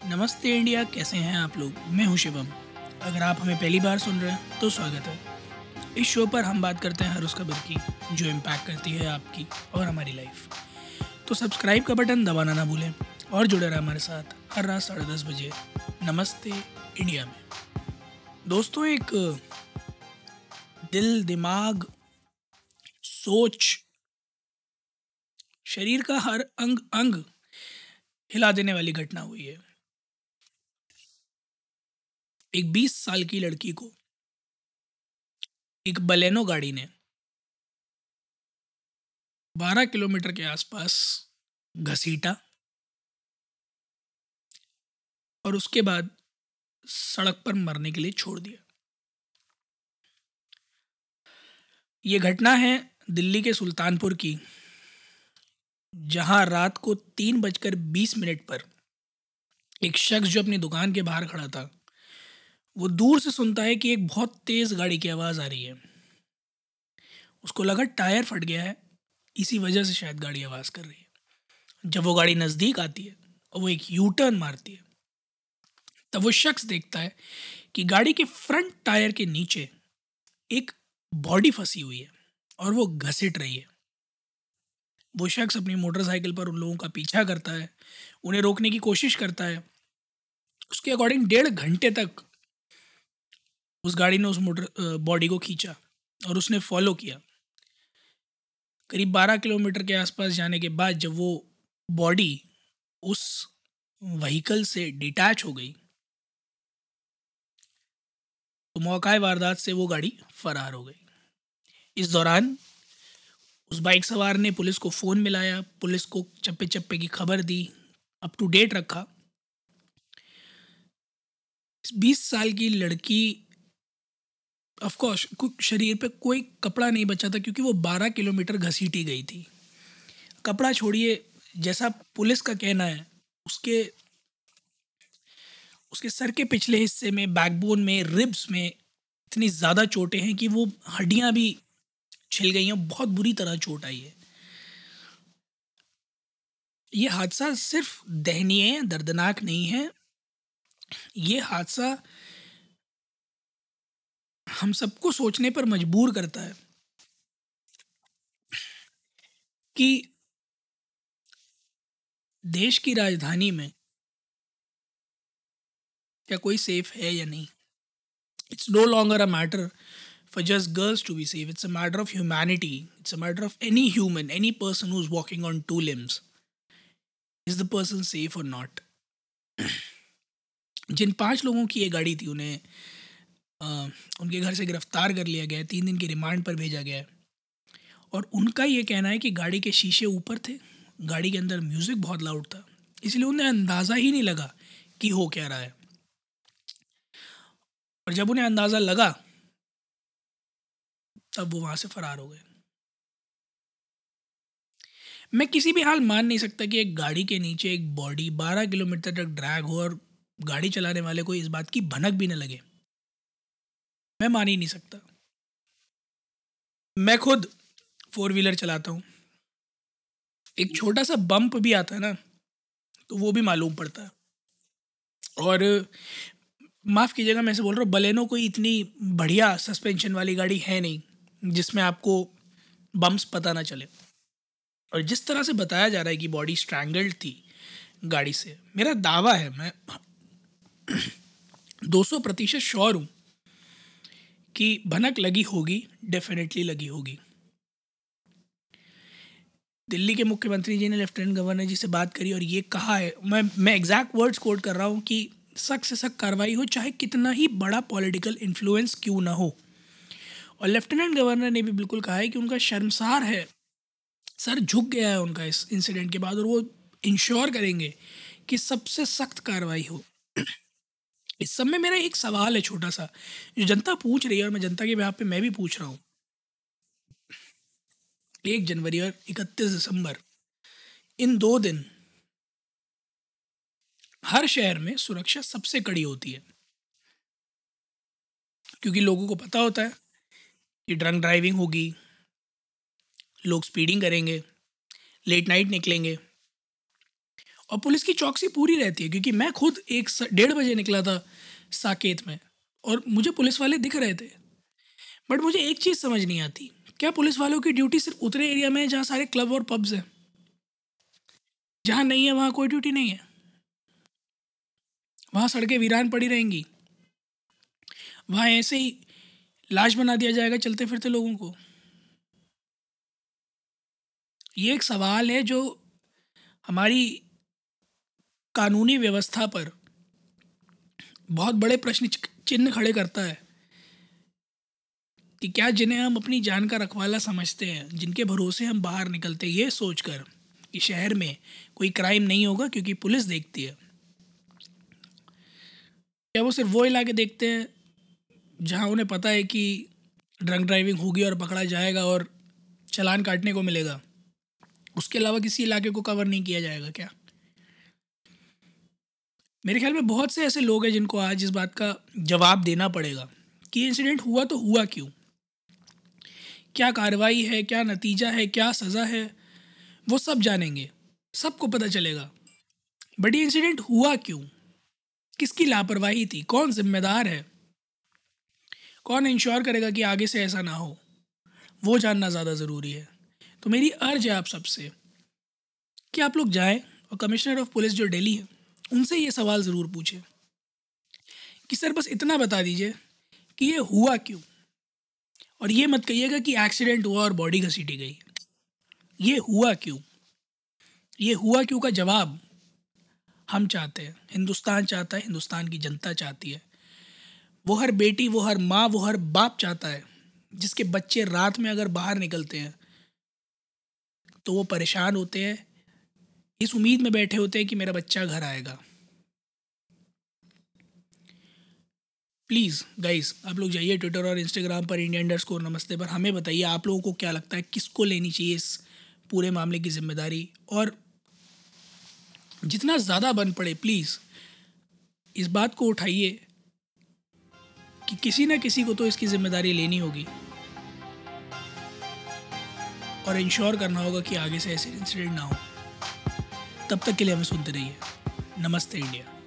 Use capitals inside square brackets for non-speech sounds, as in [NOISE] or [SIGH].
नमस्ते इंडिया, कैसे हैं आप लोग? मैं हूँ शिवम। अगर आप हमें पहली बार सुन रहे हैं तो स्वागत है। इस शो पर हम बात करते हैं हर उस खबर की, जो इम्पैक्ट करती है आपकी और हमारी लाइफ तो सब्सक्राइब का बटन दबाना ना भूलें और जुड़े रहे हमारे साथ हर रात साढ़े दस बजे नमस्ते इंडिया में। दोस्तों, एक, दिल, दिमाग, सोच, शरीर का हर अंग अंग हिला देने वाली घटना हुई है। एक 20 साल की लड़की को एक बलेनो गाड़ी ने 12 किलोमीटर के आसपास घसीटा और उसके बाद सड़क पर मरने के लिए छोड़ दिया। ये घटना है दिल्ली के सुल्तानपुर की, जहाँ रात को तीन बजकर बीस मिनट पर एक शख्स जो अपनी दुकान के बाहर खड़ा था वो दूर से सुनता है कि एक बहुत तेज़ गाड़ी की आवाज़ आ रही है। उसको लगा टायर फट गया है, इसी वजह से शायद गाड़ी आवाज़ कर रही है। जब वो गाड़ी नज़दीक आती है और वो एक यू टर्न मारती है, तब वो शख्स देखता है कि गाड़ी के फ्रंट टायर के नीचे एक बॉडी फंसी हुई है और वो घसीट रही है। वो शख्स अपनी मोटरसाइकिल पर उन लोगों का पीछा करता है, उन्हें रोकने की कोशिश करता है। उसके अकॉर्डिंग डेढ़ घंटे तक उस गाड़ी ने उस मोटर बॉडी को खींचा और उसने फॉलो किया। करीब बारह किलोमीटर के आसपास जाने के बाद जब वो बॉडी उस व्हीकल से डिटैच हो गई तो मौका वारदात से वो गाड़ी फरार हो गई। इस दौरान उस बाइक सवार ने पुलिस को फ़ोन मिलाया, पुलिस को चप्पे चप्पे की खबर दी अप टू डेट रखा। बीस साल की लड़की ऑफकोर्स शरीर पे कोई कपड़ा नहीं बचा था क्योंकि वो बारह किलोमीटर घसीटी गई थी। कपड़ा छोड़िए, जैसा पुलिस का कहना है, उसके उसके सर के पिछले हिस्से में बैकबोन में रिब्स में इतनी ज़्यादा चोटें हैं कि वो हड्डियाँ भी छिल गई हैं, बहुत बुरी तरह चोट आई है। ये हादसा सिर्फ़ दहनीय दर्दनाक नहीं है। ये हादसा हम सबको सोचने पर मजबूर करता है कि देश की राजधानी में क्या कोई सेफ़ है या नहीं? It's no longer a matter for just girls to be safe it's a matter of humanity it's a matter of any human any person who's walking on two limbs is the person safe or not जिन पाँच लोगों की ये गाड़ी थी, उन्हें उनके घर से गिरफ़्तार कर लिया गया तीन दिन की रिमांड पर भेजा गया और उनका ये कहना है कि गाड़ी के शीशे ऊपर थे, गाड़ी के अंदर म्यूज़िक बहुत लाउड था, इसलिए उन्हें अंदाज़ा ही नहीं लगा कि हो क्या रहा है। और जब उन्हें अंदाज़ा लगा, तब वो वहाँ से फरार हो गए। मैं किसी भी हाल मान नहीं सकता कि एक गाड़ी के नीचे एक बॉडी बारह किलोमीटर तक ड्रैग हो और गाड़ी चलाने वाले को इस बात की भनक भी न लगे। मैं मान ही नहीं सकता। मैं खुद फोर व्हीलर चलाता हूँ। एक छोटा सा बम्प भी आता है ना तो वो भी मालूम पड़ता है। और माफ़ कीजिएगा, मैं ऐसे बोल रहा हूँ, बलेनो कोई इतनी बढ़िया सस्पेंशन वाली गाड़ी है नहीं, जिसमें आपको बम्प्स पता ना चले। और जिस तरह से बताया जा रहा है कि बॉडी स्ट्रैंगल्ड थी गाड़ी से, मेरा दावा है, मैं [CLEARS THROAT] 200 प्रतिशत श्योर हूँ कि भनक लगी होगी डेफिनेटली लगी होगी। दिल्ली के मुख्यमंत्री जी ने लेफ्टिनेंट गवर्नर जी से बात करी और ये कहा है, मैं मैं एग्जैक्ट वर्ड्स कोट कर रहा हूँ कि सख्त से सख्त कार्रवाई हो, चाहे कितना ही बड़ा पॉलिटिकल इन्फ्लुएंस क्यों ना हो। और लेफ्टिनेंट गवर्नर ने भी बिल्कुल कहा है कि उनका शर्मसार है, सर झुक गया है उनका इस इंसिडेंट के बाद और वो इंश्योर करेंगे कि सबसे सख्त कार्रवाई हो। इस सब में मेरा एक सवाल है छोटा सा जो जनता पूछ रही है और मैं जनता के बिहार पे मैं भी पूछ रहा हूँ। एक जनवरी और इकतीस दिसंबर, इन दो दिन हर शहर में सुरक्षा सबसे कड़ी होती है। क्योंकि लोगों को पता होता है कि ड्रंक ड्राइविंग होगी, लोग स्पीडिंग करेंगे लेट नाइट निकलेंगे। और पुलिस की चौकसी पूरी रहती है, क्योंकि मैं खुद एक डेढ़ बजे निकला था साकेत में, और मुझे पुलिस वाले दिख रहे थे। बट मुझे एक चीज़ समझ नहीं आती, क्या पुलिस वालों की ड्यूटी सिर्फ़ उतरे एरिया में है जहाँ सारे क्लब और पब्स हैं? जहाँ नहीं है, वहाँ कोई ड्यूटी नहीं है। वहाँ सड़कें वीरान पड़ी रहेंगी। वहाँ ऐसे ही लाश बना दिया जाएगा चलते फिरते लोगों को। ये एक सवाल है जो हमारी कानूनी व्यवस्था पर बहुत बड़े प्रश्न चिन्ह खड़े करता है कि क्या जिन्हें हम अपनी जान का रखवाला समझते हैं, जिनके भरोसे हम बाहर निकलते हैं, ये सोचकर कि शहर में कोई क्राइम नहीं होगा क्योंकि पुलिस देखती है। क्या वो सिर्फ़ वो इलाके देखते हैं, जहाँ उन्हें पता है कि ड्रंक ड्राइविंग होगी और पकड़ा जाएगा और चलान काटने को मिलेगा? उसके अलावा किसी इलाके को कवर नहीं किया जाएगा क्या? मेरे ख्याल में बहुत से ऐसे लोग हैं जिनको आज इस बात का जवाब देना पड़ेगा कि इंसिडेंट हुआ तो हुआ क्यों? क्या कार्रवाई है, क्या नतीजा है, क्या सज़ा है, वो सब जानेंगे, सबको पता चलेगा। बट ये इंसिडेंट हुआ क्यों? किसकी लापरवाही थी? कौन जिम्मेदार है? कौन इंश्योर करेगा कि आगे से ऐसा ना हो? वो जानना ज़्यादा ज़रूरी है। तो मेरी अर्ज़ है आप सबसे कि आप लोग जाएँ और कमिश्नर ऑफ़ पुलिस जो दिल्ली है उनसे ये सवाल ज़रूर पूछें कि, सर, बस इतना बता दीजिए कि ये हुआ क्यों? और ये मत कहिएगा कि एक्सीडेंट हुआ और बॉडी घसीटी गई। ये हुआ क्यों? ये हुआ क्यों का जवाब हम चाहते हैं। हिंदुस्तान चाहता है, हिंदुस्तान की जनता चाहती है। वो हर बेटी, वो हर माँ, वो हर बाप चाहता है, जिसके बच्चे रात में अगर बाहर निकलते हैं तो वो परेशान होते हैं इस उम्मीद में बैठे होते हैं कि मेरा बच्चा घर आएगा। प्लीज़ गाइस आप लोग जाइए ट्विटर और इंस्टाग्राम पर इंडिया अंडर स्कोर नमस्ते पर। हमें बताइए आप लोगों को क्या लगता है, किसको लेनी चाहिए इस पूरे मामले की ज़िम्मेदारी? और जितना ज़्यादा बन पड़े प्लीज़ इस बात को उठाइए कि किसी ना किसी को तो इसकी ज़िम्मेदारी लेनी होगी। और इंश्योर करना होगा कि आगे से ऐसे इंसिडेंट ना हो। तब तक के लिए हमें सुनते रहिए। नमस्ते इंडिया।